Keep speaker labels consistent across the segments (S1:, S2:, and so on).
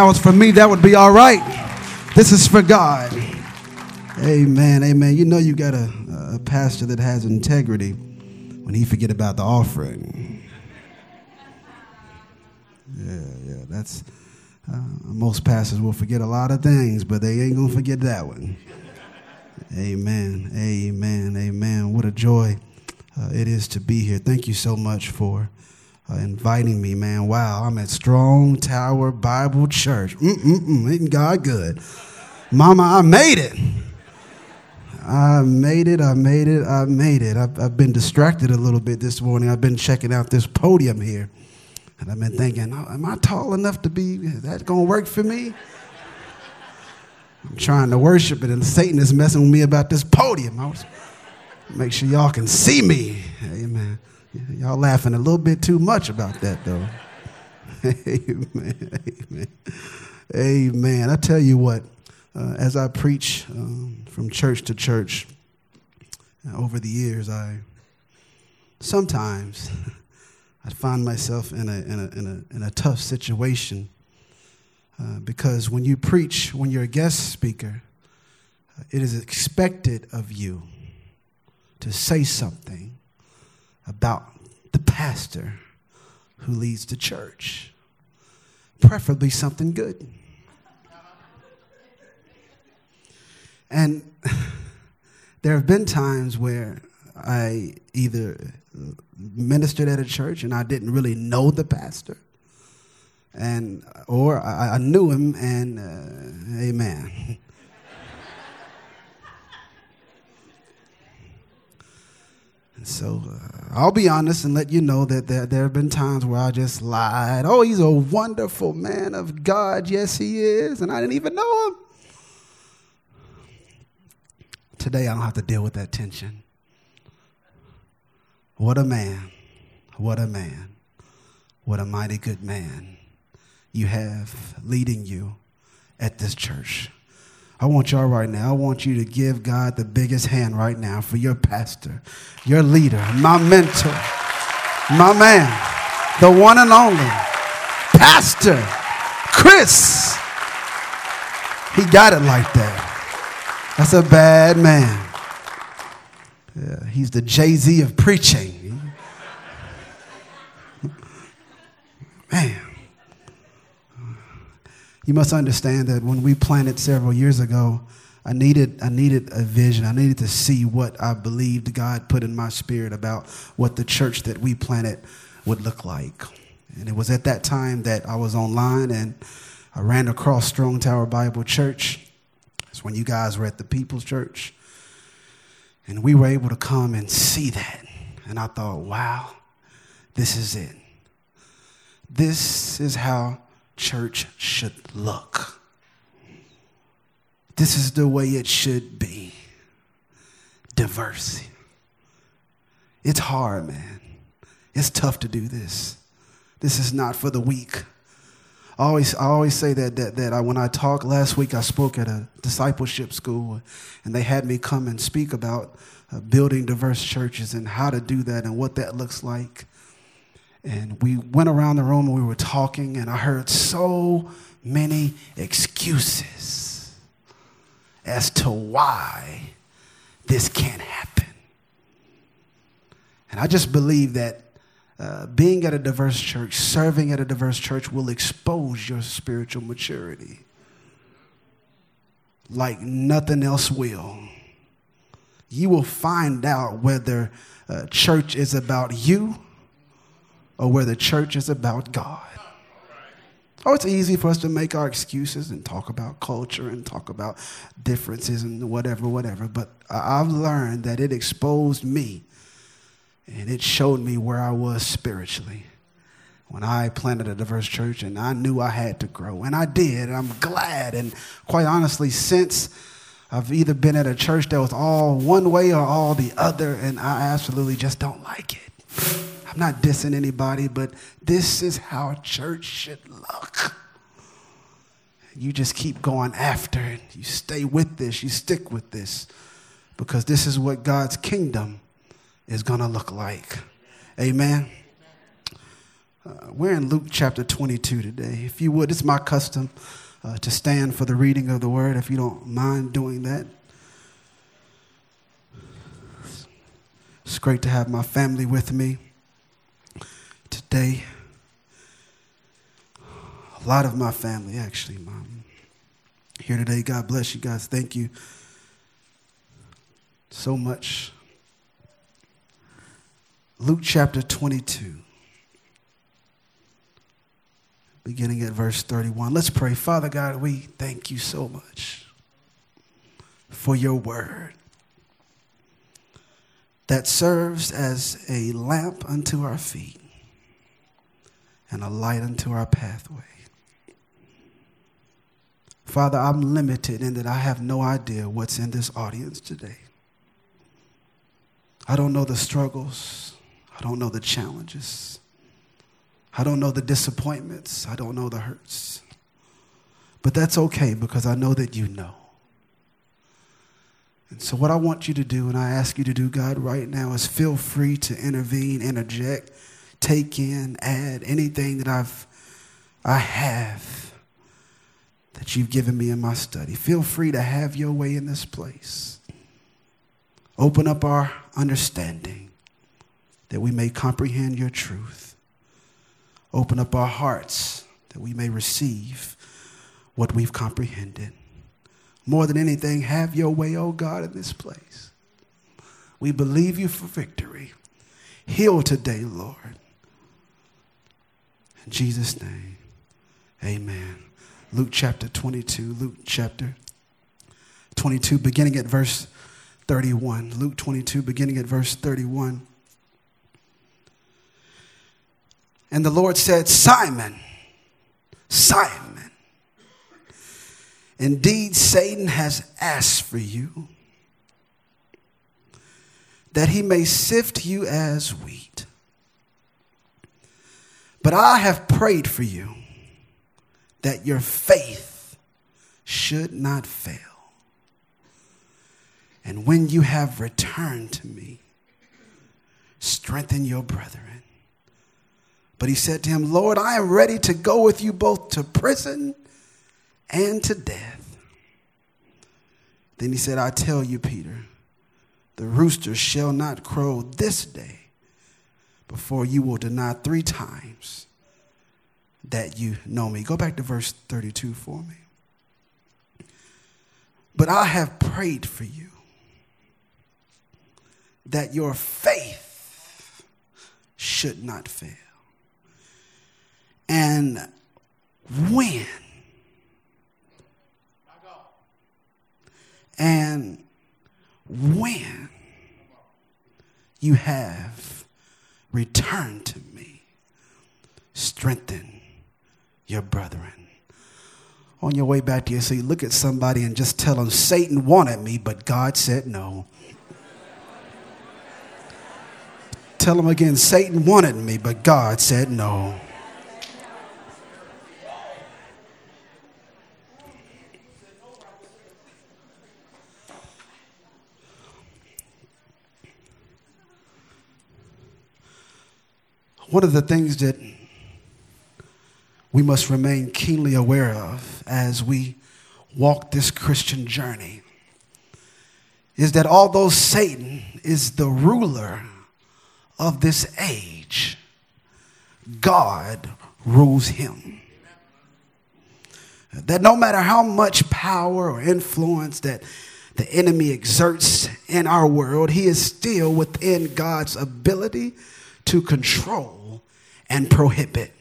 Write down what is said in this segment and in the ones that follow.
S1: that was for me, that would be all right. This is for God. Amen, amen. You know you got a, a pastor that has integrity when he forget about the offering. Yeah, yeah, that's uh, most pastors will forget a lot of things, but they ain't gonna forget that one. Amen, amen, amen. What a joy uh, it is to be here. Thank you so much for uh, inviting me, man. Wow, I'm at Strong Tower Bible Church. Mm-mm-mm, ain't God good? Mama, I made it. I made it, I made it, I made it. I've, I've, been distracted a little bit this morning. I've been checking out this podium here. And I've been thinking, am I tall enough to be, is that going to work for me? I'm trying to worship it, and Satan is messing with me about this podium. I was, make sure y'all can see me. Amen. Y'all laughing a little bit too much about that, though. Amen. Amen. Amen. I tell you what, uh, as I preach um, from church to church uh, over the years, I sometimes I find myself in a, in a, in a, in a tough situation uh, because when you preach, when you're a guest speaker, it is expected of you to say something about the pastor who leads the church, preferably something good. And there have been times where I either ministered at a church and I didn't really know the pastor, and or I, I knew him and uh, amen. And so uh, I'll be honest and let you know that there, there have been times where I just lied. Oh, he's a wonderful man of God. Yes, he is. And I didn't even know him. Today, I don't have to deal with that tension. What a man. What a man. What a mighty good man you have leading you at this church. I want y'all right now, I want you to give God the biggest hand right now for your pastor, your leader, my mentor, my man, the one and only, Pastor Chris. He got it like that. That's a bad man. Yeah, he's the Jay Z of preaching. Man. You must understand that when we planted several years ago, I needed, I needed a vision. I needed to see what I believed God put in my spirit about what the church that we planted would look like. And it was at that time that I was online and I ran across Strong Tower Bible Church. It's when you guys were at the People's Church. And we were able to come and see that. And I thought, wow, this is it. This is how church should look. This is the way it should be diverse. It's hard, man. It's tough to do this. This is not for the weak. I always, I always say that, that, that I, when I talk last week, I spoke at a discipleship school, and they had me come and speak about uh, building diverse churches and how to do that and what that looks like. And we went around the room and we were talking, and I heard so many excuses as to why this can't happen. And I just believe that uh, being at a diverse church, serving at a diverse church, will expose your spiritual maturity like nothing else will. You will find out whether uh, church is about you or where the church is about God. Oh, it's easy for us to make our excuses and talk about culture and talk about differences and whatever, whatever. But I've learned that it exposed me and it showed me where I was spiritually when I planted a diverse church and I knew I had to grow. And I did, and I'm glad. And quite honestly, since I've either been at a church that was all one way or all the other, and I absolutely just don't like it. I'm not dissing anybody, but this is how church should look. You just keep going after it. You stay with this. You stick with this because this is what God's kingdom is going to look like. Amen. Uh, we're in Luke chapter 22 today. If you would, it's my custom uh, to stand for the reading of the word, if you don't mind doing that. It's great to have my family with me today. A lot of my family, actually, mom, here today. God bless you guys. Thank you so much. Luke chapter 22, beginning at verse 31. Let's pray. Father God, we thank you so much for your word that serves as a lamp unto our feet and a light unto our pathway. Father, I'm limited in that I have no idea what's in this audience today. I don't know the struggles. I don't know the challenges. I don't know the disappointments. I don't know the hurts. But that's okay because I know that you know. And so, what I want you to do, and I ask you to do, God, right now, is feel free to intervene, interject, take in, add anything that I've, I have that you've given me in my study. Feel free to have your way in this place. Open up our understanding that we may comprehend your truth. Open up our hearts that we may receive what we've comprehended. More than anything, have your way, oh God, in this place. We believe you for victory. Heal today, Lord. Jesus' name, amen. Luke chapter 22, Luke chapter 22, beginning at verse 31. Luke 22, beginning at verse 31. And the Lord said, Simon, Simon, Indeed, Satan has asked for you that he may sift you as wheat. But I have prayed for you that your faith should not fail. And when you have returned to me, strengthen your brethren. But he said to him, Lord, I am ready to go with you both to prison and to death. Then he said, I tell you, Peter, the rooster shall not crow this day before you will deny three times that you know me. Go back to verse 32 for me. But I have prayed for you that your faith should not fail. And when And when you have returned to me, strengthen your brethren. On your way back to your seat, look at somebody and just tell them Satan wanted me, but God said no. tell them again Satan wanted me, but God said no. One of the things that we must remain keenly aware of as we walk this Christian journey is that although Satan is the ruler of this age, God rules him. That no matter how much power or influence that the enemy exerts in our world, he is still within God's ability to control and prohibit.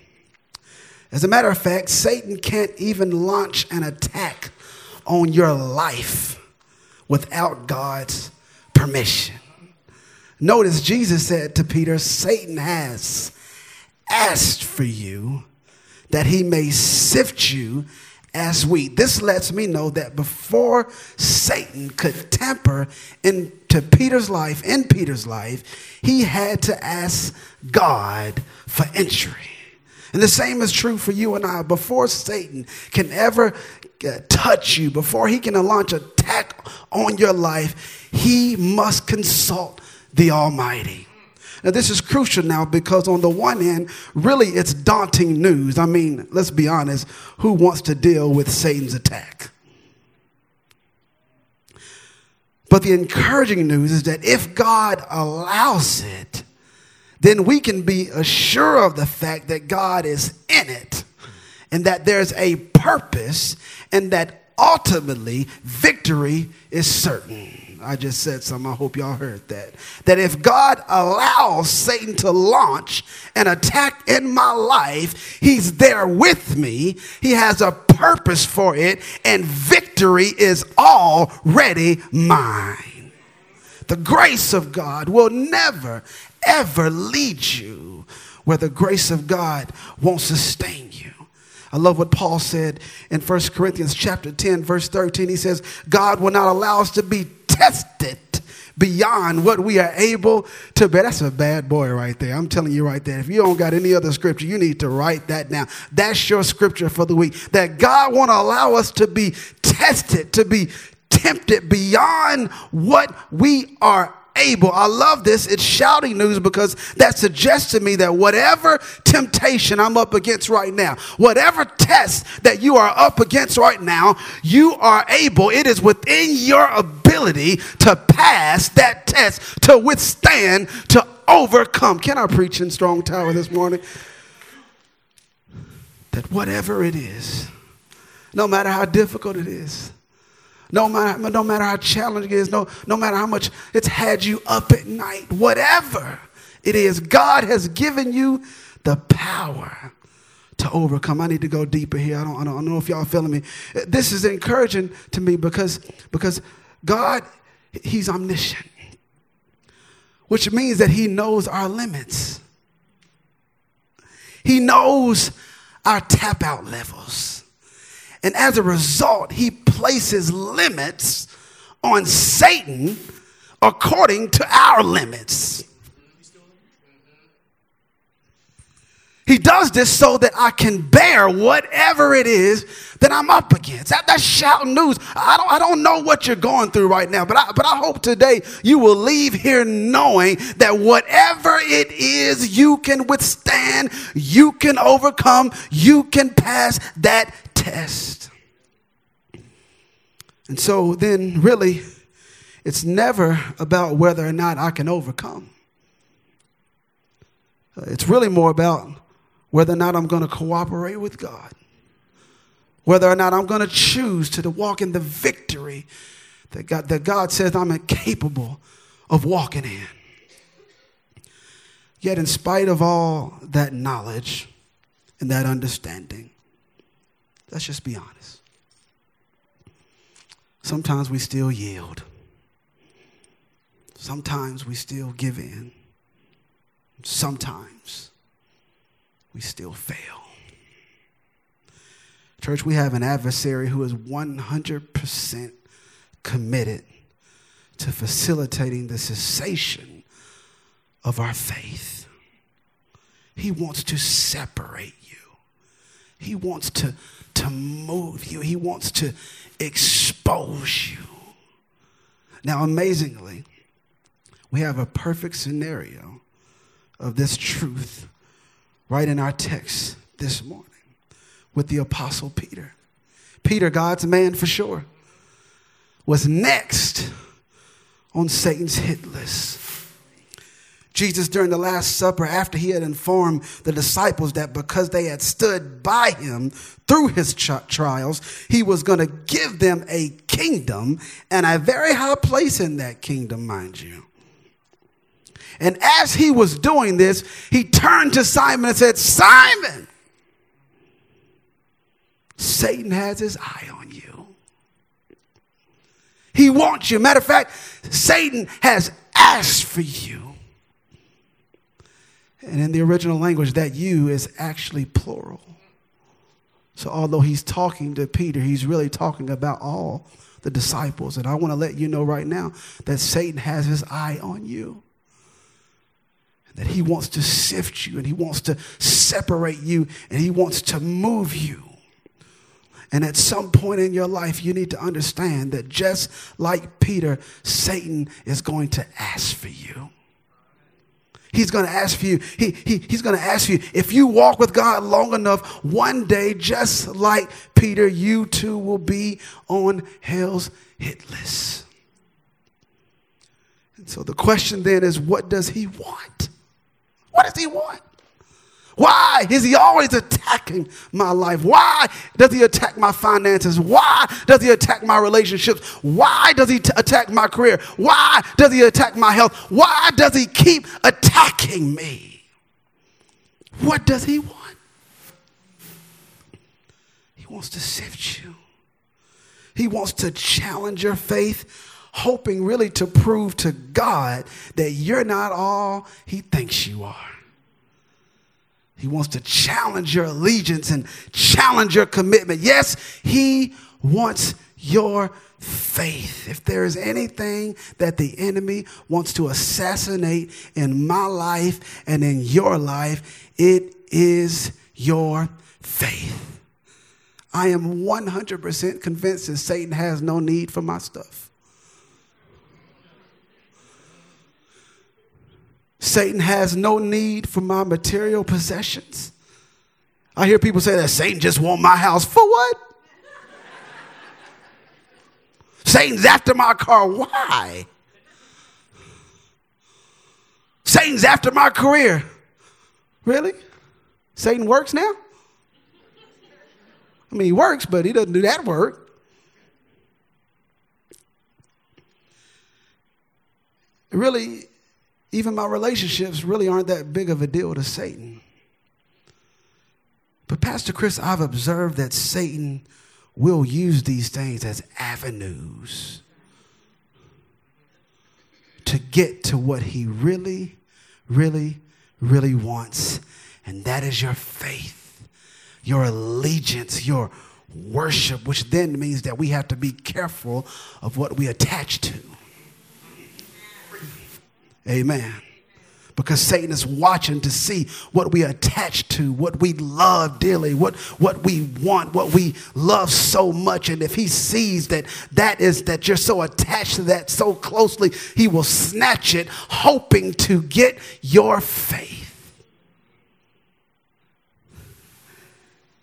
S1: As a matter of fact, Satan can't even launch an attack on your life without God's permission. Notice Jesus said to Peter, Satan has asked for you that he may sift you as wheat. This lets me know that before Satan could tamper into Peter's life, in Peter's life, he had to ask God for entry. And the same is true for you and I. Before Satan can ever uh, touch you, before he can launch an attack on your life, he must consult the Almighty. Now, this is crucial now because, on the one hand, really it's daunting news. I mean, let's be honest, who wants to deal with Satan's attack? But the encouraging news is that if God allows it, then we can be assured of the fact that God is in it and that there's a purpose and that ultimately victory is certain. I just said something. I hope y'all heard that. That if God allows Satan to launch an attack in my life, he's there with me. He has a purpose for it, and victory is already mine. The grace of God will never, ever lead you where the grace of God won't sustain you. I love what Paul said in 1 Corinthians chapter 10 verse 13. He says, "God will not allow us to be tested beyond what we are able to bear." That's a bad boy right there. I'm telling you right there. If you don't got any other scripture, you need to write that down. That's your scripture for the week. That God won't allow us to be tested, to be tempted beyond what we are able. I love this. It's shouting news because that suggests to me that whatever temptation I'm up against right now, whatever test that you are up against right now, you are able, it is within your ability to pass that test, to withstand, to overcome. Can I preach in Strong Tower this morning? That whatever it is, no matter how difficult it is, no matter, no matter how challenging it is, no, no matter how much it's had you up at night, whatever it is, God has given you the power to overcome. I need to go deeper here. I don't, I don't, know if y'all feeling me. This is encouraging to me because, because God, He's omniscient, which means that He knows our limits. He knows our tap out levels. And as a result, he places limits on Satan according to our limits. He does this so that I can bear whatever it is that I'm up against. That, that's shouting news. I don't, I don't know what you're going through right now, but I, but I hope today you will leave here knowing that whatever it is you can withstand, you can overcome, you can pass that test. And so then, really, it's never about whether or not I can overcome. Uh, it's really more about whether or not I'm going to cooperate with God, whether or not I'm going to choose to walk in the victory that God, that God says I'm incapable of walking in. Yet, in spite of all that knowledge and that understanding, Let's just be honest. Sometimes we still yield. Sometimes we still give in. Sometimes we still fail. Church, we have an adversary who is 100% committed to facilitating the cessation of our faith. He wants to separate you. He wants to to move you, He wants to expose you. Now, amazingly, we have a perfect scenario of this truth right in our text this morning with the Apostle Peter. Peter, God's man for sure, was next on Satan's hit list. Jesus, during the Last Supper, after he had informed the disciples that because they had stood by him through his trials, he was going to give them a kingdom and a very high place in that kingdom, mind you. And as he was doing this, he turned to Simon and said, Simon, Satan has his eye on you. He wants you. Matter of fact, Satan has asked for you. And in the original language, that you is actually plural. So, although he's talking to Peter, he's really talking about all the disciples. And I want to let you know right now that Satan has his eye on you. That he wants to sift you and he wants to separate you and he wants to move you. And at some point in your life, you need to understand that just like Peter, Satan is going to ask for you. He's going to ask for you, he, he, he's going to ask for you, if you walk with God long enough, one day, just like Peter, you too will be on hell's hit list. And so the question then is, what does he want? What does he want? Why is he always attacking my life? Why does he attack my finances? Why does he attack my relationships? Why does he t- attack my career? Why does he attack my health? Why does he keep attacking me? What does he want? He wants to sift you. He wants to challenge your faith, hoping really to prove to God that you're not all he thinks you are. He wants to challenge your allegiance and challenge your commitment. Yes, he wants your faith. If there is anything that the enemy wants to assassinate in my life and in your life, it is your faith. I am 100% convinced that Satan has no need for my stuff. Satan has no need for my material possessions. I hear people say that Satan just want my house. For what? Satan's after my car. Why? Satan's after my career. Really? Satan works now? I mean, he works, but he doesn't do that work. Really, even my relationships really aren't that big of a deal to Satan. But, Pastor Chris, I've observed that Satan will use these things as avenues to get to what he really, really, really wants. And that is your faith, your allegiance, your worship, which then means that we have to be careful of what we attach to. Amen. Because Satan is watching to see what we attach to, what we love dearly, what, what we want, what we love so much. And if he sees that that is that you're so attached to that so closely, he will snatch it, hoping to get your faith.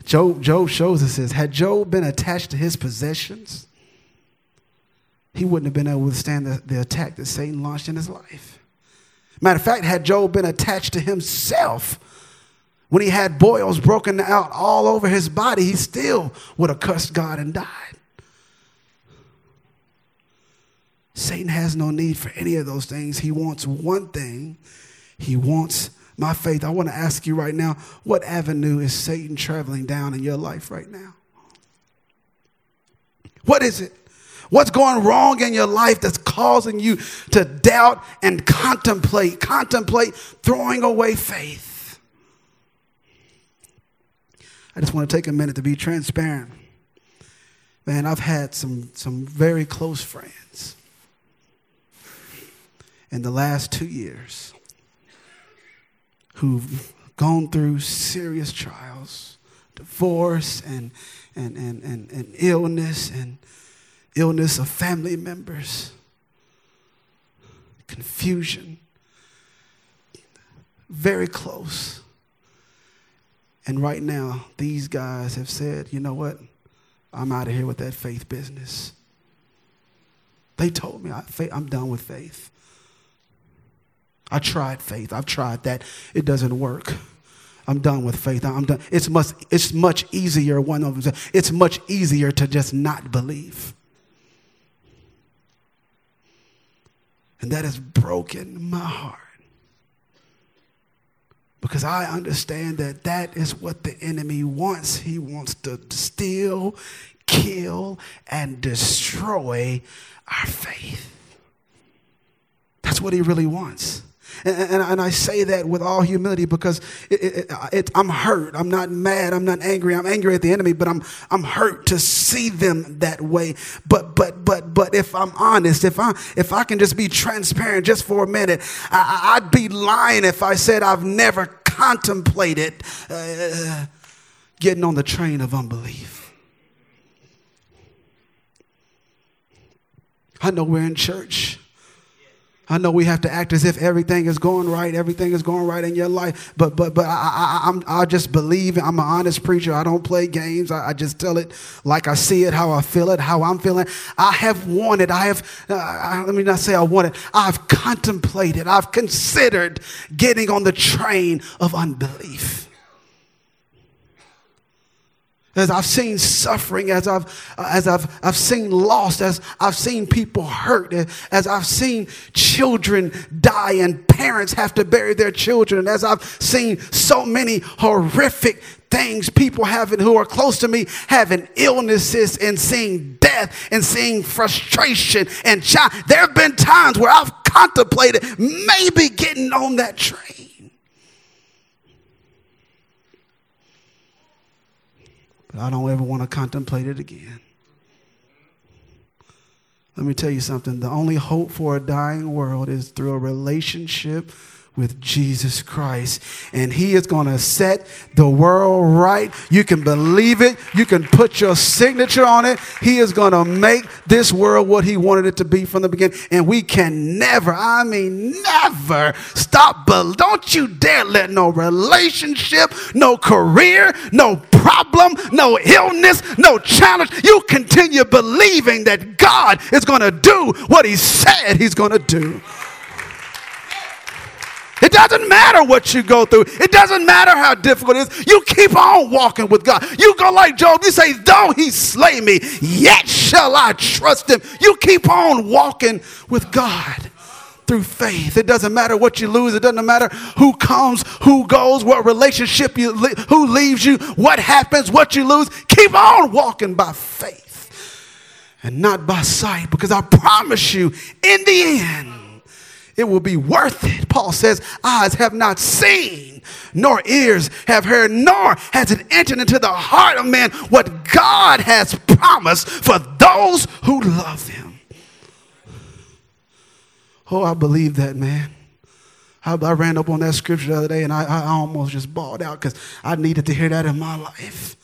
S1: Job, Job shows us this. Had Job been attached to his possessions, he wouldn't have been able to withstand the, the attack that Satan launched in his life. Matter of fact, had Job been attached to himself, when he had boils broken out all over his body, he still would have cursed God and died. Satan has no need for any of those things. He wants one thing. He wants my faith. I want to ask you right now what avenue is Satan traveling down in your life right now? What is it? What's going wrong in your life that's causing you to doubt and contemplate, contemplate throwing away faith? I just want to take a minute to be transparent. Man, I've had some, some very close friends in the last two years who've gone through serious trials, divorce and, and, and, and, and illness and illness of family members, confusion, very close. And right now, these guys have said, you know what? I'm out of here with that faith business. They told me, I'm done with faith. I tried faith. I've tried that. It doesn't work. I'm done with faith. I'm done. It's much, it's much easier, one of them said, it's much easier to just not believe. And that has broken my heart. Because I understand that that is what the enemy wants. He wants to steal, kill, and destroy our faith. That's what he really wants. And, and, and, I say that with all humility because it, it, it, I'm hurt. I'm not mad. I'm not angry. I'm angry at the enemy, but I'm, I'm hurt to see them that way. But, but, but, but if I'm honest, if I, if I can just be transparent just for a minute, I, would be lying if I said I've never contemplated uh, getting on the train of unbelief. I know we're in church. I know we have to act as if everything is going right, everything is going right in your life, but but but I, I, I'm, I just believe I'm an honest preacher. I don't play games. I, I, just tell it like I see it, how I feel it, how I'm feeling. I have wanted. I have. Uh, let me not say I wanted. I've contemplated. I've considered getting on the train of unbelief as I've seen suffering, as I've, as I've, I've seen loss, as I've seen people hurt, as I've seen children die and parents have to bury their children, as I've seen so many horrific things people having who are close to me having illnesses and seeing death and seeing frustration and child. There have been times where I've contemplated maybe getting on that train. But I don't ever want to contemplate it again. Let me tell you something. The only hope for a dying world is through a relationship with Jesus Christ. And He is going to set the world right. You can believe it. You can put your signature on it. He is going to make this world what He wanted it to be from the beginning. And we can never, I mean, never stop. But don't you dare let no relationship, no career, no problem, no illness, no challenge. You continue believing that God is going to do what He said He's going to do. It doesn't matter what you go through. It doesn't matter how difficult it is. You keep on walking with God. You go like Job. You say, though he slay me, yet shall I trust him. You keep on walking with God through faith. It doesn't matter what you lose. It doesn't matter who comes, who goes, what relationship you, who leaves you, what happens, what you lose. Keep on walking by faith and not by sight because I promise you in the end, it will be worth it. Paul says, Eyes have not seen, nor ears have heard, nor has it entered into the heart of man what God has promised for those who love him. Oh, I believe that, man. I, I ran up on that scripture the other day and I, I almost just bawled out because I needed to hear that in my life.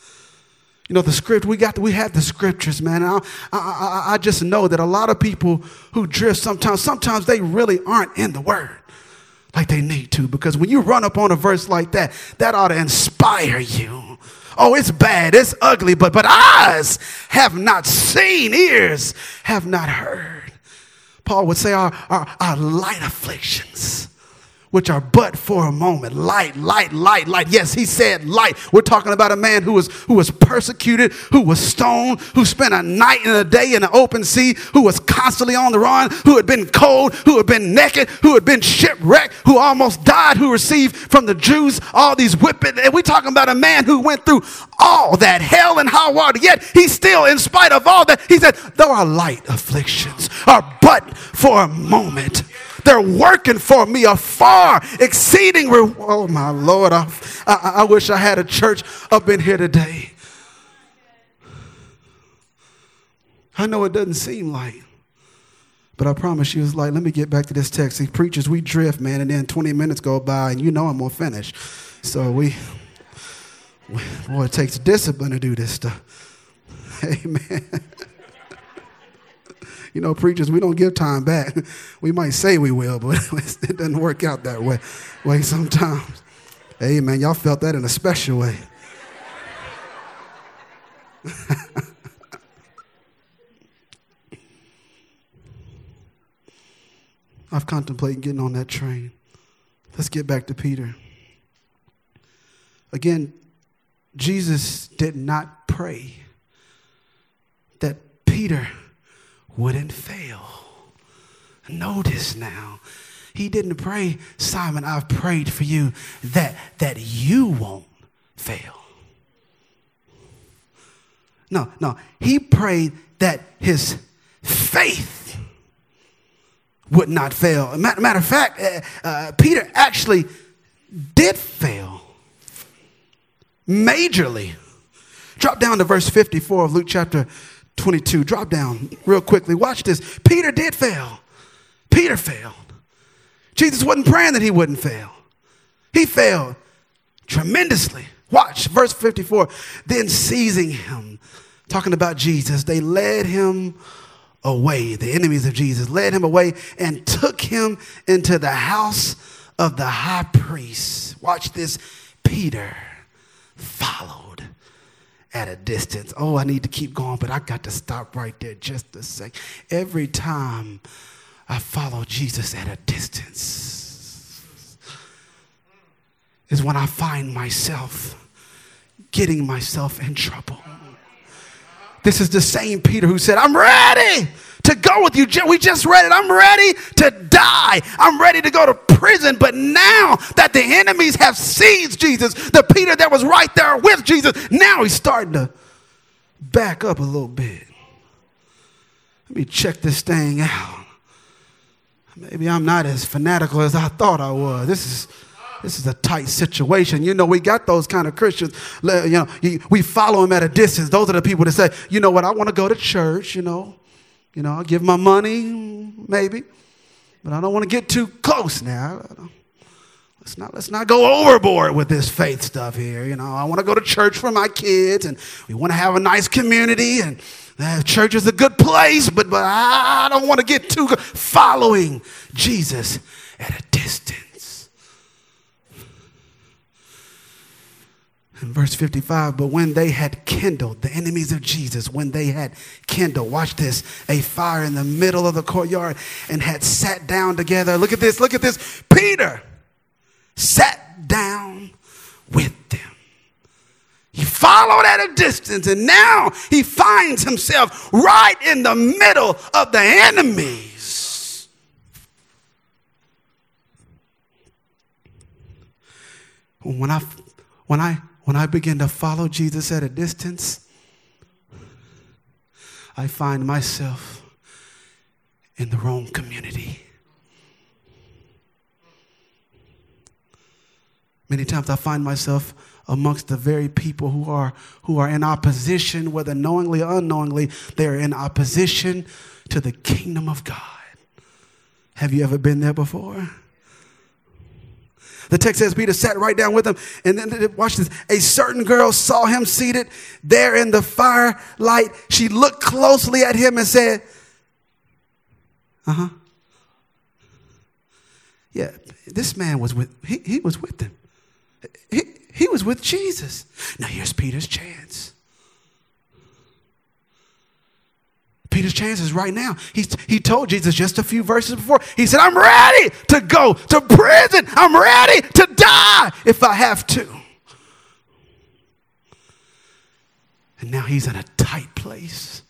S1: You know, the script, we got, we have the scriptures, man. I, I, I just know that a lot of people who drift sometimes, sometimes they really aren't in the word like they need to. Because when you run up on a verse like that, that ought to inspire you. Oh, it's bad, it's ugly, but, but eyes have not seen, ears have not heard. Paul would say our, our, our light afflictions which are but for a moment. Light, light, light, light. Yes, he said light. We're talking about a man who was, who was persecuted, who was stoned, who spent a night and a day in the open sea, who was constantly on the run, who had been cold, who had been naked, who had been shipwrecked, who almost died, who received from the Jews all these whipping. And we're talking about a man who went through all that hell and high water. Yet he still, in spite of all that, he said, though our light afflictions are but for a moment they're working for me a far exceeding reward. Oh, my Lord. I, I, I wish I had a church up in here today. I know it doesn't seem like, but I promise you it's like, let me get back to this text. See, preachers, we drift, man, and then 20 minutes go by and you know I'm to finish. So we, boy, it takes discipline to do this stuff. Amen. You know, preachers, we don't give time back. We might say we will, but it doesn't work out that way, way sometimes. Amen. Y'all felt that in a special way. I've contemplated getting on that train. Let's get back to Peter. Again, Jesus did not pray that Peter wouldn't fail. Notice now, he didn't pray, Simon, I've prayed for you that, that you won't fail. No, no, he prayed that his faith would not fail. Matter, of fact, uh, uh, Peter actually did fail majorly. Drop down to verse 54 of Luke chapter 22. Drop down real quickly. Watch this. Peter did fail. Peter failed. Jesus wasn't praying that he wouldn't fail. He failed tremendously. Watch verse 54. Then seizing him, talking about Jesus, they led him away, the enemies of Jesus, led him away and took him into the house of the high priest. Watch this. Peter followed at a distance. Oh, I need to keep going, but I got to stop right there just a sec. Every time I follow Jesus at a distance is when I find myself getting myself in trouble. This is the same Peter who said, I'm ready to go with you. We just read it. I'm ready to die. I'm ready to go to prison. But now that the enemies have seized Jesus, the Peter that was right there with Jesus, now he's starting to back up a little bit. Let me check this thing out. Maybe I'm not as fanatical as I thought I was. This is this is a tight situation. You know, we got those kind of Christians. You know, we follow them at a distance. Those are the people that say, you know what, I want to go to church. You know, you know, I'll give my money, maybe, but I don't want to get too close now. Let's not, let's not go overboard with this faith stuff here. You know, I want to go to church for my kids, and we want to have a nice community, and uh, church is a good place, but, but I don't want to get too good. following Jesus at a distance. In verse 55, but when they had kindled, the enemies of Jesus, when they had kindled, watch this, a fire in the middle of the courtyard and had sat down together. Look at this, look at this. Peter sat down with them. He followed at a distance and now he finds himself right in the middle of the enemies. When I, when I when I begin to follow Jesus at a distance, I find myself in the wrong community. Many times I find myself amongst the very people who are who are in opposition, whether knowingly or unknowingly, they are in opposition to the kingdom of God. Have you ever been there before? The text says Peter sat right down with him. And then, watch this. A certain girl saw him seated there in the firelight. She looked closely at him and said, Uh huh. Yeah, this man was with, he, he was with them. He, he was with Jesus. Now here's Peter's chance. Peter's chances right now. He, he told Jesus just a few verses before. He said, I'm ready to go to prison. I'm ready to die if I have to. And now he's in a tight place.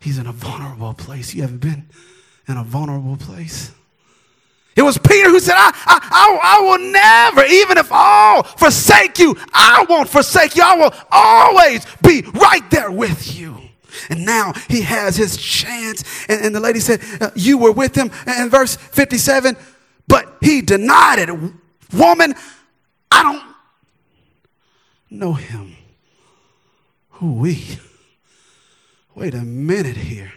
S1: He's in a vulnerable place. You ever been in a vulnerable place? It was Peter who said, I, I, I, I, will never, even if all forsake you, I won't forsake you. I will always be right there with you. And now he has his chance. And, and the lady said, uh, You were with him. And verse 57, but he denied it. Woman, I don't know him. Who we? Wait a minute here.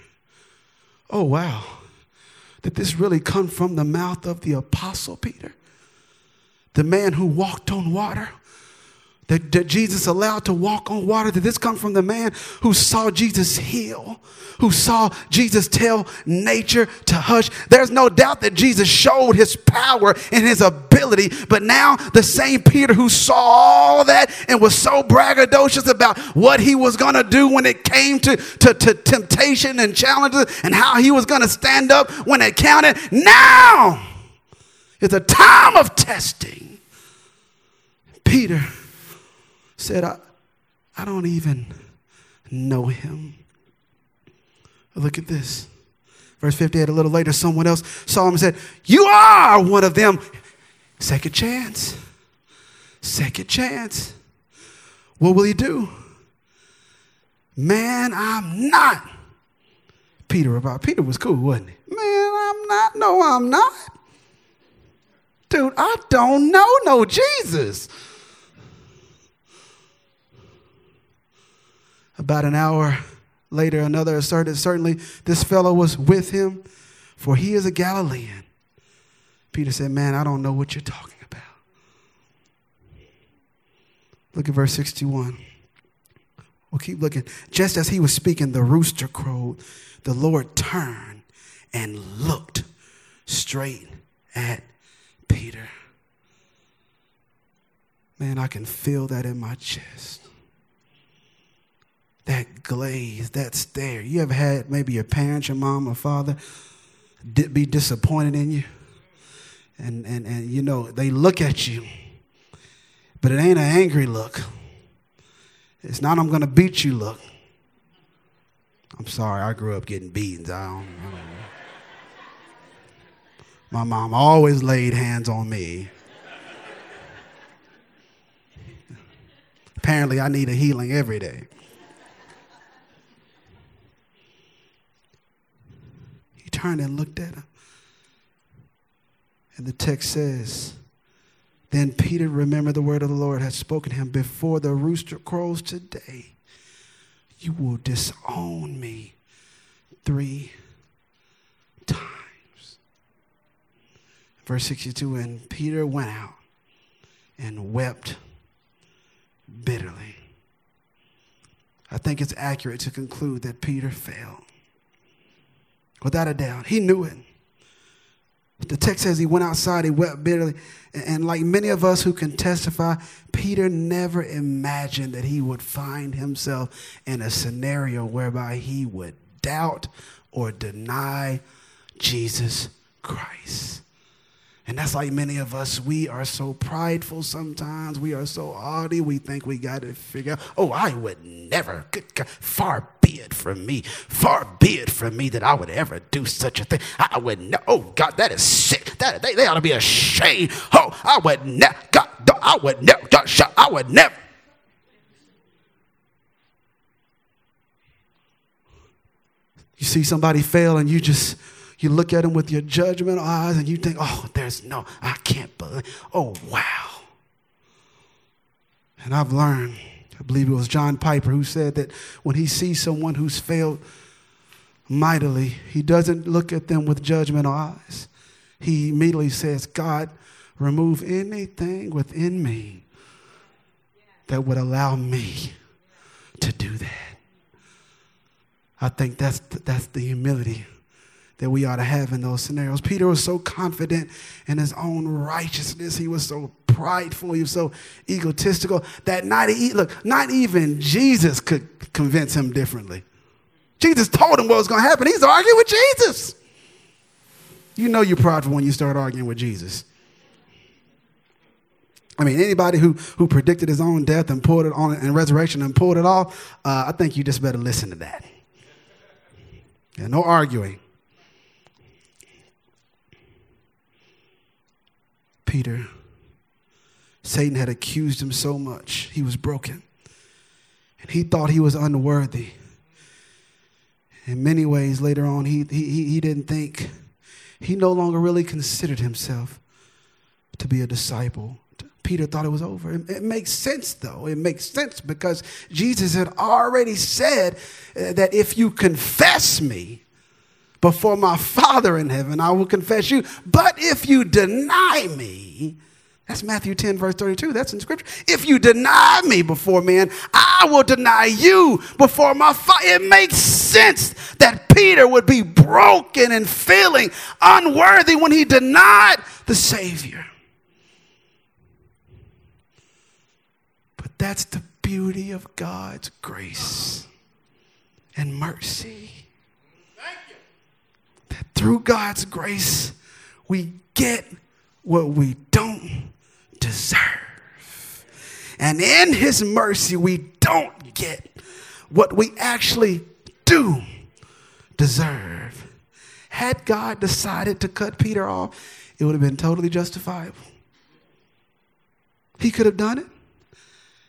S1: Oh, wow. Did this really come from the mouth of the Apostle Peter? The man who walked on water? That, that Jesus allowed to walk on water? Did this come from the man who saw Jesus heal? Who saw Jesus tell nature to hush? There's no doubt that Jesus showed his power and his ability, but now the same Peter who saw all that and was so braggadocious about what he was going to do when it came to, to, to temptation and challenges and how he was going to stand up when it counted. Now is a time of testing. Peter said, I, I don't even know him. Look at this. Verse 58, a little later, someone else saw him and said, You are one of them. Second chance. Second chance. What will he do? Man, I'm not. Peter about Peter was cool, wasn't he? Man, I'm not. No, I'm not. Dude, I don't know no Jesus. About an hour later, another asserted, Certainly this fellow was with him, for he is a Galilean. Peter said, Man, I don't know what you're talking about. Look at verse 61. We'll keep looking. Just as he was speaking, the rooster crowed the Lord turned and looked straight at Peter. Man, I can feel that in my chest. That glaze, that stare. You ever had maybe your parents, your mom or father be disappointed in you? And, and, and you know, they look at you, but it ain't an angry look. It's not, I'm going to beat you look. I'm sorry, I grew up getting beatings. I don't, I don't know. My mom always laid hands on me. Apparently, I need a healing every day. Turned and looked at him. And the text says, Then Peter remembered the word of the Lord had spoken to him before the rooster crows today. You will disown me three times. Verse 62 And Peter went out and wept bitterly. I think it's accurate to conclude that Peter failed. Without a doubt, he knew it. The text says he went outside, he wept bitterly. And like many of us who can testify, Peter never imagined that he would find himself in a scenario whereby he would doubt or deny Jesus Christ. And that's like many of us. We are so prideful sometimes. We are so haughty. We think we got to figure out, oh, I would never, God, far be it from me, far be it from me that I would ever do such a thing. I would, ne- oh, God, that is sick. That, they, they ought to be ashamed. Oh, I would never, God, I would never, I would never. You see somebody fail and you just, you look at them with your judgmental eyes and you think, oh, there's no, I can't believe, oh, wow. And I've learned, I believe it was John Piper who said that when he sees someone who's failed mightily, he doesn't look at them with judgmental eyes. He immediately says, God, remove anything within me that would allow me to do that. I think that's, that's the humility that we ought to have in those scenarios. Peter was so confident in his own righteousness. He was so prideful. He was so egotistical that not, look, not even Jesus could convince him differently. Jesus told him what was going to happen. He's arguing with Jesus. You know you're prideful when you start arguing with Jesus. I mean, anybody who, who predicted his own death and pulled it on and resurrection and pulled it off, uh, I think you just better listen to that. Yeah, no arguing. Peter, Satan had accused him so much. He was broken. And he thought he was unworthy. In many ways, later on, he, he, he didn't think, he no longer really considered himself to be a disciple. Peter thought it was over. It, it, makes sense, though. It makes sense because Jesus had already said uh, that if you confess me, before my Father in heaven, I will confess you. But if you deny me, that's Matthew 10, verse 32. That's in scripture. If you deny me before men, I will deny you before my Father. It makes sense that Peter would be broken and feeling unworthy when he denied the Savior. But that's the beauty of God's grace and mercy through God's grace, we get what we don't deserve. And in His mercy, we don't get what we actually do deserve. Had God decided to cut Peter off, it would have been totally justifiable. He could have done it.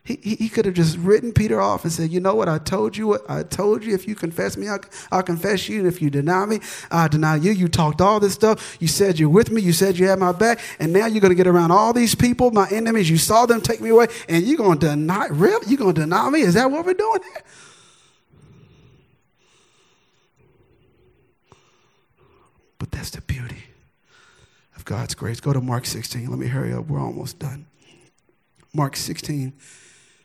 S1: He, he, could have just written Peter off and said, You know what? I told you what I told you. If you confess me, I'll, I'll, confess you. And if you deny me, I deny you. You talked all this stuff. You said you're with me. You said you had my back. And now you're going to get around all these people, my enemies. You saw them take me away. And you're going to deny, really? You're going to deny me? Is that what we're doing here? But that's the beauty of God's grace. Go to Mark 16. Let me hurry up. We're almost done. Mark 16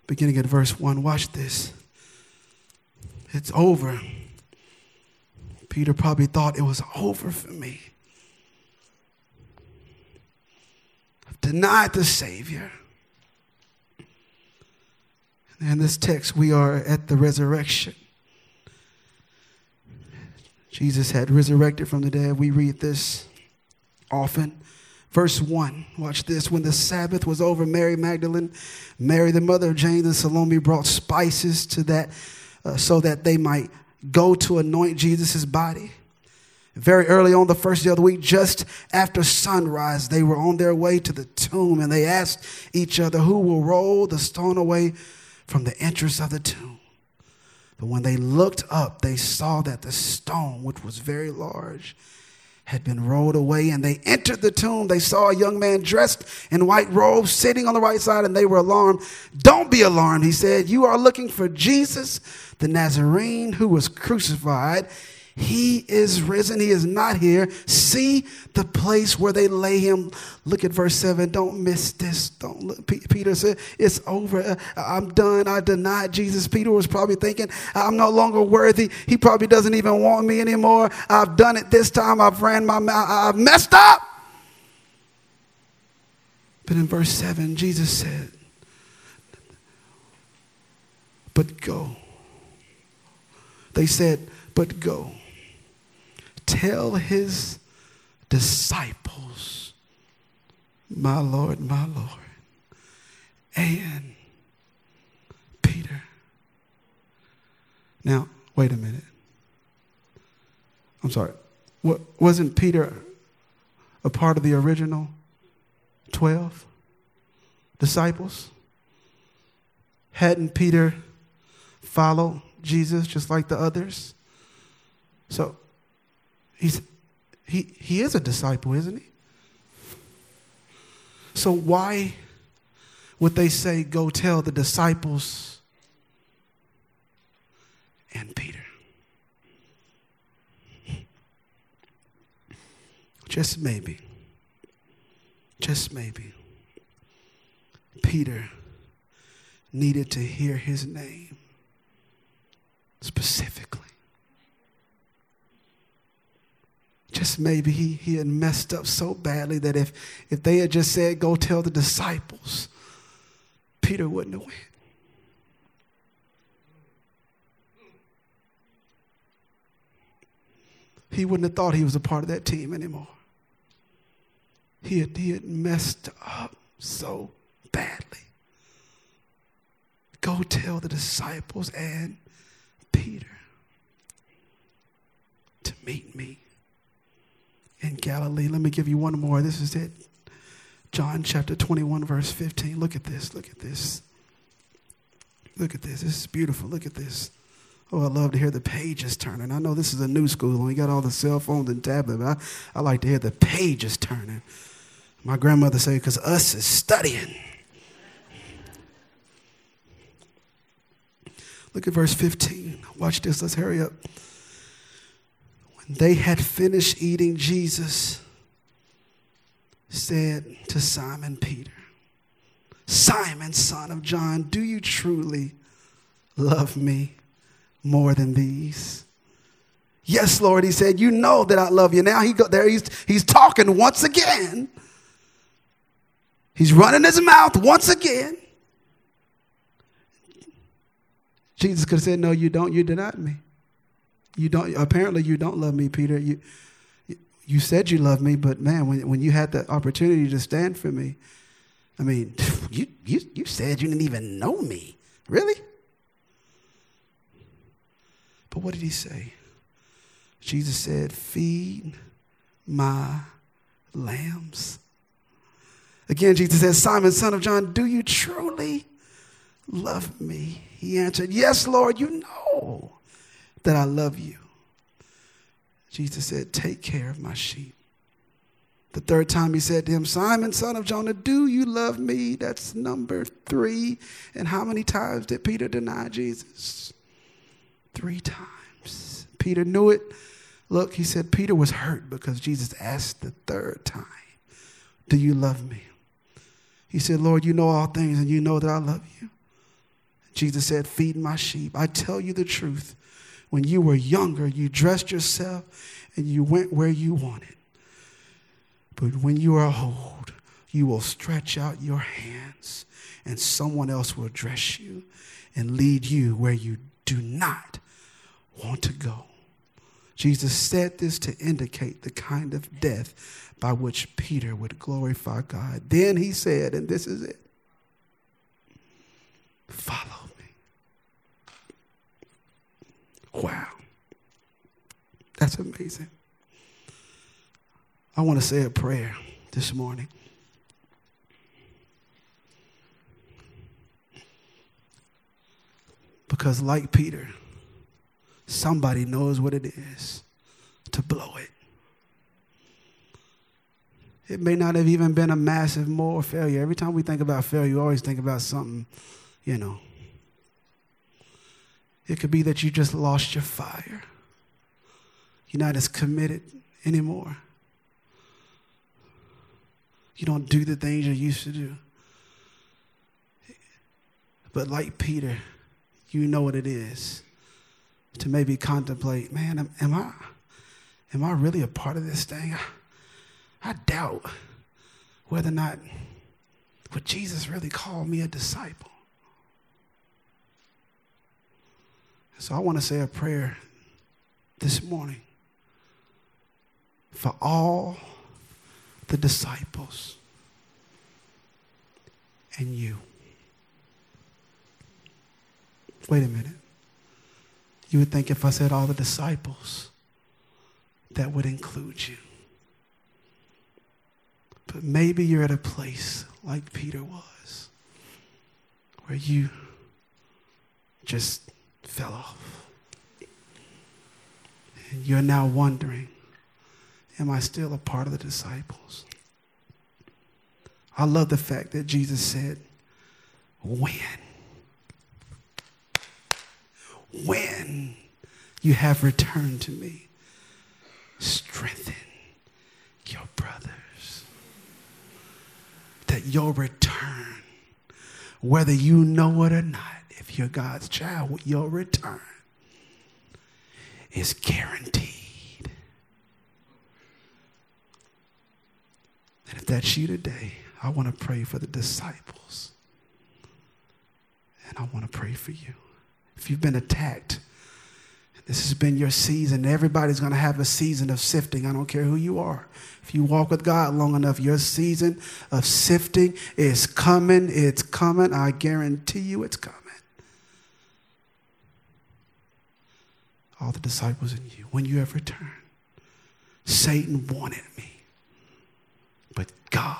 S1: beginning at verse 1. Watch this. It's over. Peter probably thought it was over for me. I've denied the Savior. And in this text, we are at the resurrection. Jesus had resurrected from the dead. We read this often. Verse 1, watch this. When the Sabbath was over, Mary Magdalene, Mary, the mother of James, and Salome brought spices to that uh, so that they might go to anoint Jesus' body. Very early on the first day of the week, just after sunrise, they were on their way to the tomb and they asked each other, Who will roll the stone away from the entrance of the tomb? But when they looked up, they saw that the stone, which was very large, had been rolled away, and they entered the tomb. They saw a young man dressed in white robes sitting on the right side, and they were alarmed. Don't be alarmed, he said. You are looking for Jesus, the Nazarene, who was crucified. He is risen. He is not here. See the place where they lay him. Look at verse 7. Don't miss this. Don't look. Peter said, It's over. Uh, I'm done. I denied Jesus. Peter was probably thinking, I'm no longer worthy. He probably doesn't even want me anymore. I've done it this time. I've ran my mouth. I've messed up. But in verse 7, Jesus said, But go. They said, But go tell his disciples, My Lord, my Lord, and Peter. Now, wait a minute. I'm sorry. Wasn't Peter a part of the original 12 disciples? Hadn't Peter followed Jesus just like the others? So He's, he, he is a disciple, isn't he? So why would they say, go tell the disciples and Peter? Just maybe, just maybe, Peter needed to hear his name specifically. Just maybe he, he had messed up so badly that if, if they had just said, go tell the disciples, Peter wouldn't have went. He wouldn't have thought he was a part of that team anymore. He had, he had messed up so badly. Go tell the disciples and Peter to meet me in Galilee. Let me give you one more. This is it. John chapter 21, verse 15. Look at this. Look at this. Look at this. This is beautiful. Look at this. Oh, I love to hear the pages turning. I know this is a new school and we got all the cell phones and tablets, but I, I like to hear the pages turning. My grandmother said, because us is studying. Look at verse 15. Watch this. Let's hurry up they had finished eating, Jesus said to Simon Peter, Simon, son of John, do you truly love me more than these? Yes, Lord, he said, You know that I love you. Now he go there, he's, he's talking once again. He's running his mouth once again. Jesus could have said, No, you don't. You denied me. You don't. Apparently, you don't love me, Peter. You, you said you love me, but man, when, when you had the opportunity to stand for me, I mean, you, you, you said you didn't even know me. Really? But what did he say? Jesus said, Feed my lambs. Again, Jesus said, Simon, son of John, do you truly love me? He answered, Yes, Lord, you know that I love you. Jesus said, Take care of my sheep. The third time he said to him, Simon, son of Jonah, do you love me? That's number three. And how many times did Peter deny Jesus? Three times. Peter knew it. Look, he said Peter was hurt because Jesus asked the third time, Do you love me? He said, Lord, you know all things and you know that I love you. Jesus said, Feed my sheep. I tell you the truth. When you were younger, you dressed yourself and you went where you wanted. But when you are old, you will stretch out your hands and someone else will dress you and lead you where you do not want to go. Jesus said this to indicate the kind of death by which Peter would glorify God. Then he said, and this is it follow me. Wow. That's amazing. I want to say a prayer this morning. Because, like Peter, somebody knows what it is to blow it. It may not have even been a massive moral failure. Every time we think about failure, you always think about something, you know. It could be that you just lost your fire. You're not as committed anymore. You don't do the things you used to do. But like Peter, you know what it is to maybe contemplate, man, am, am I am I really a part of this thing? I, I doubt whether or not would Jesus really call me a disciple. So I want to say a prayer this morning for all the disciples and you. Wait a minute. You would think if I said all the disciples, that would include you. But maybe you're at a place like Peter was, where you just fell off. And you're now wondering, am I still a part of the disciples? I love the fact that Jesus said, when when you have returned to me, strengthen your brothers. That your return, whether you know it or not, if you're God's child, your return is guaranteed. And if that's you today, I want to pray for the disciples. And I want to pray for you if you've been attacked, this has been your season. Everybody's going to have a season of sifting. I don't care who you are. If you walk with God long enough, your season of sifting is coming. It's coming. I guarantee you it's coming. All the disciples in you, when you have returned, Satan wanted me, but God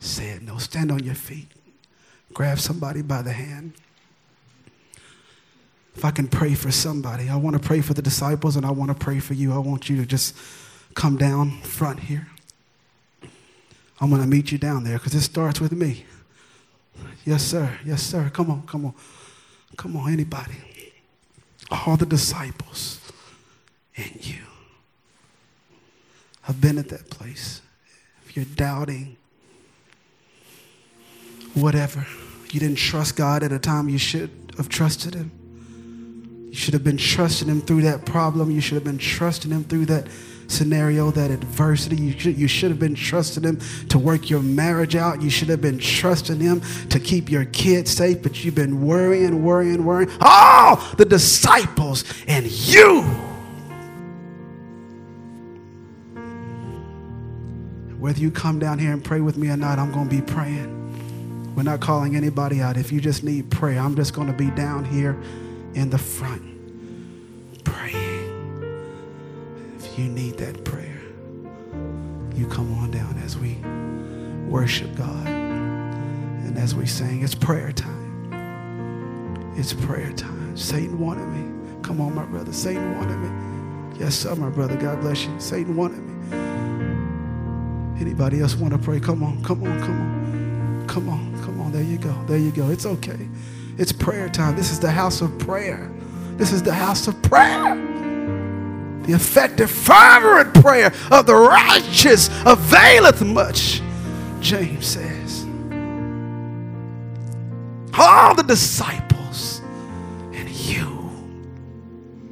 S1: said, No, stand on your feet. Grab somebody by the hand. If I can pray for somebody, I want to pray for the disciples and I want to pray for you. I want you to just come down front here. I'm going to meet you down there because it starts with me. Yes, sir. Yes, sir. Come on, come on. Come on, anybody. All the disciples and you. I've been at that place. If you're doubting, whatever, you didn't trust God at a time you should have trusted Him. You should have been trusting him through that problem. You should have been trusting him through that scenario, that adversity. You should, you should have been trusting him to work your marriage out. You should have been trusting him to keep your kids safe, but you've been worrying, worrying, worrying. Oh, the disciples and you. Whether you come down here and pray with me or not, I'm going to be praying. We're not calling anybody out. If you just need prayer, I'm just going to be down here in the front praying. You need that prayer, you come on down as we worship God and as we sing. It's prayer time. It's prayer time. Satan wanted me. Come on, my brother. Satan wanted me. Yes, sir, my brother. God bless you. Satan wanted me. Anybody else want to pray? Come on, come on, come on. Come on, come on. There you go. There you go. It's okay. It's prayer time. This is the house of prayer. This is the house of prayer. The effective, fervent prayer of the righteous availeth much, James says. All the disciples and you.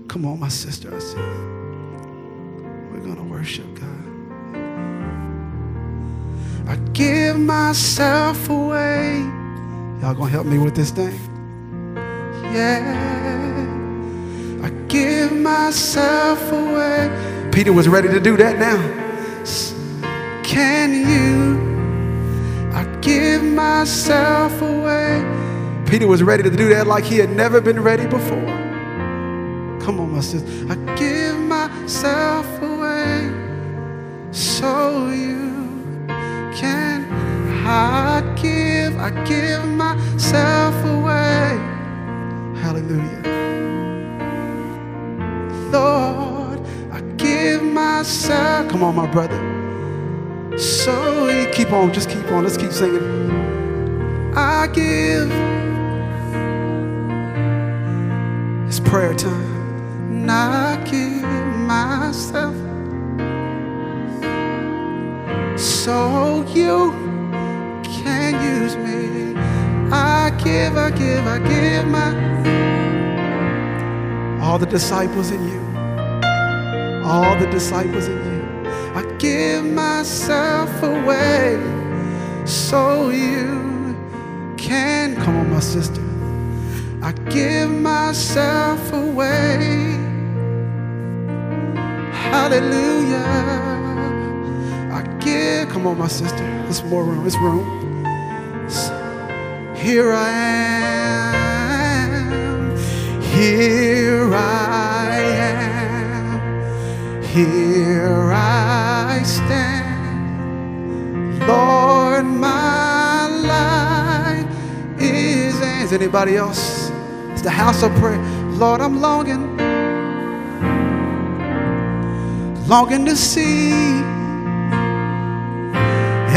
S1: Come on, my sister. I see. We're going to worship God. I give myself away. Y'all gonna help me with this thing? Yeah. Give myself away. Peter was ready to do that now. Can you? I give myself away. Peter was ready to do that like he had never been ready before. Come on, my sister. I give myself away so you can. I give, I give myself away. Hallelujah. Lord, I give myself. Come on, my brother. So you keep on, just keep on. Let's keep singing. I give. It's prayer time. And I give myself. So you can use me. I give, I give, I give my. All the disciples in you. All the disciples in you. I give myself away so you can. Come on, my sister. I give myself away. Hallelujah. I give. Come on, my sister. There's more room. There's room. Here I am. Here I am. Here I stand. Lord, my life is. Is anybody else? It's the house of prayer. Lord, I'm longing. Longing to see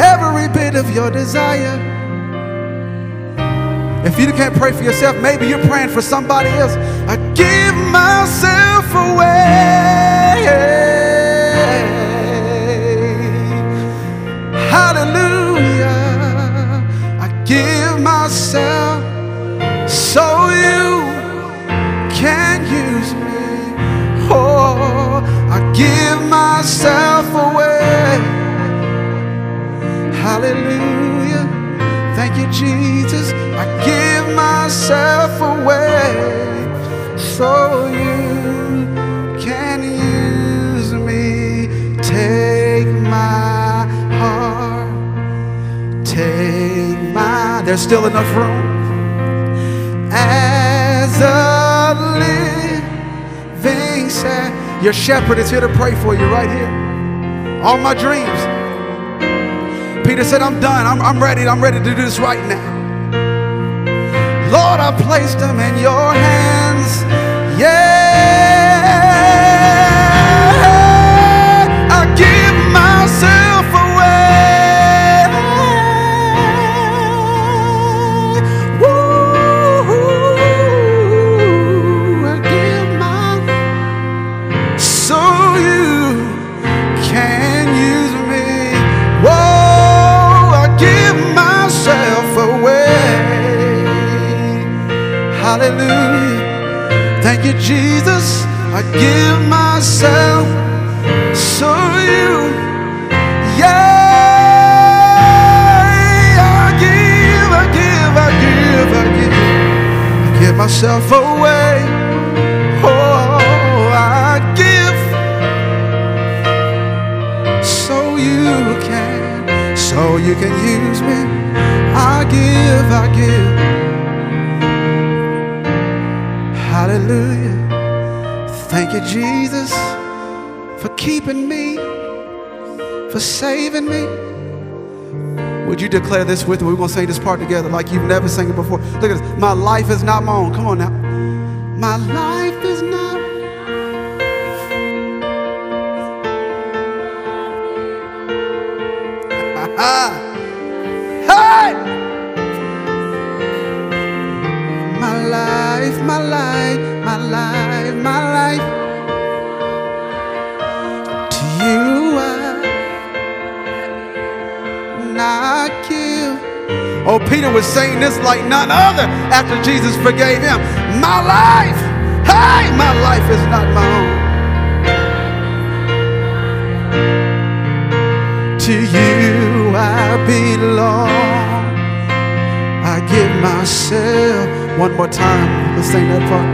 S1: every bit of your desire. If you can't pray for yourself, maybe you're praying for somebody else. I give myself away. There's still enough room as a living sacrifice. Your shepherd is here to pray for you right here. All my dreams. Peter said, I'm done. I'm, I'm ready. I'm ready to do this right now. Lord, I placed them in your hands. Yeah. You, Jesus. I give myself so you. Yeah, I give, I give, I give, I give. I give myself away. Oh, I give so you can, so you can use me. I give, I give. Hallelujah. Thank you, Jesus, for keeping me, for saving me. Would you declare this with me? We're going to sing this part together like you've never sang it before. Look at this. My life is not my own. Come on now. My life is not. hey! Ah, ah, ah. Oh, Peter was saying this like none other after Jesus forgave him. My life, hey! My life is not my own. To you I belong. I give myself. One more time. Let's sing that part.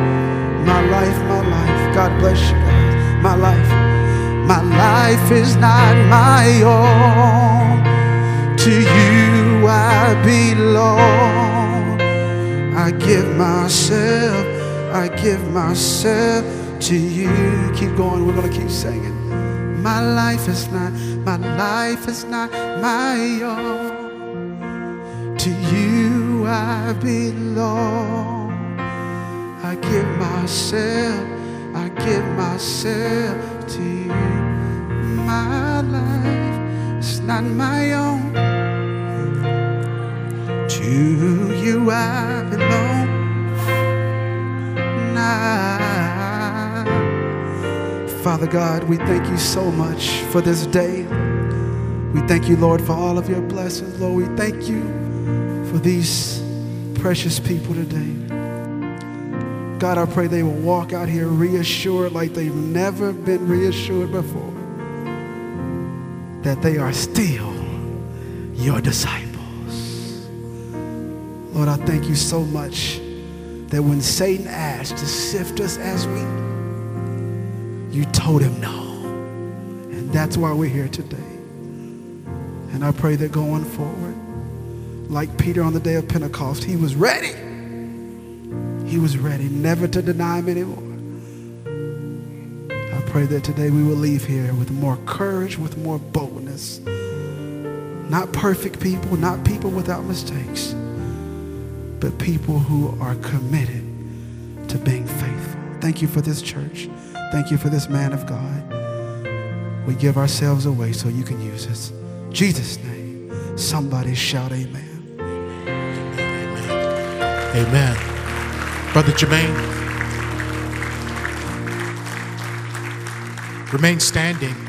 S1: My life, my life. God bless you guys. My life. My life is not my own. To you I belong. I give myself, I give myself to you. Keep going, we're gonna keep singing. My life is not, my life is not my own. To you I belong. I give myself, I give myself to you. My life is not my own. To you I belong. Now, Father God, we thank you so much for this day. We thank you, Lord, for all of your blessings. Lord, we thank you for these precious people today. God, I pray they will walk out here reassured like they've never been reassured before that they are still your disciples. Lord, I thank you so much that when Satan asked to sift us as wheat, you told him no. And that's why we're here today. And I pray that going forward, like Peter on the day of Pentecost, he was ready. He was ready never to deny him anymore. I pray that today we will leave here with more courage, with more boldness. Not perfect people, not people without mistakes, but people who are committed to being faithful. Thank you for this church. Thank you for this man of God. We give ourselves away so you can use us. Jesus' name, somebody shout amen. Amen.
S2: Amen. Brother Jermaine, remain standing.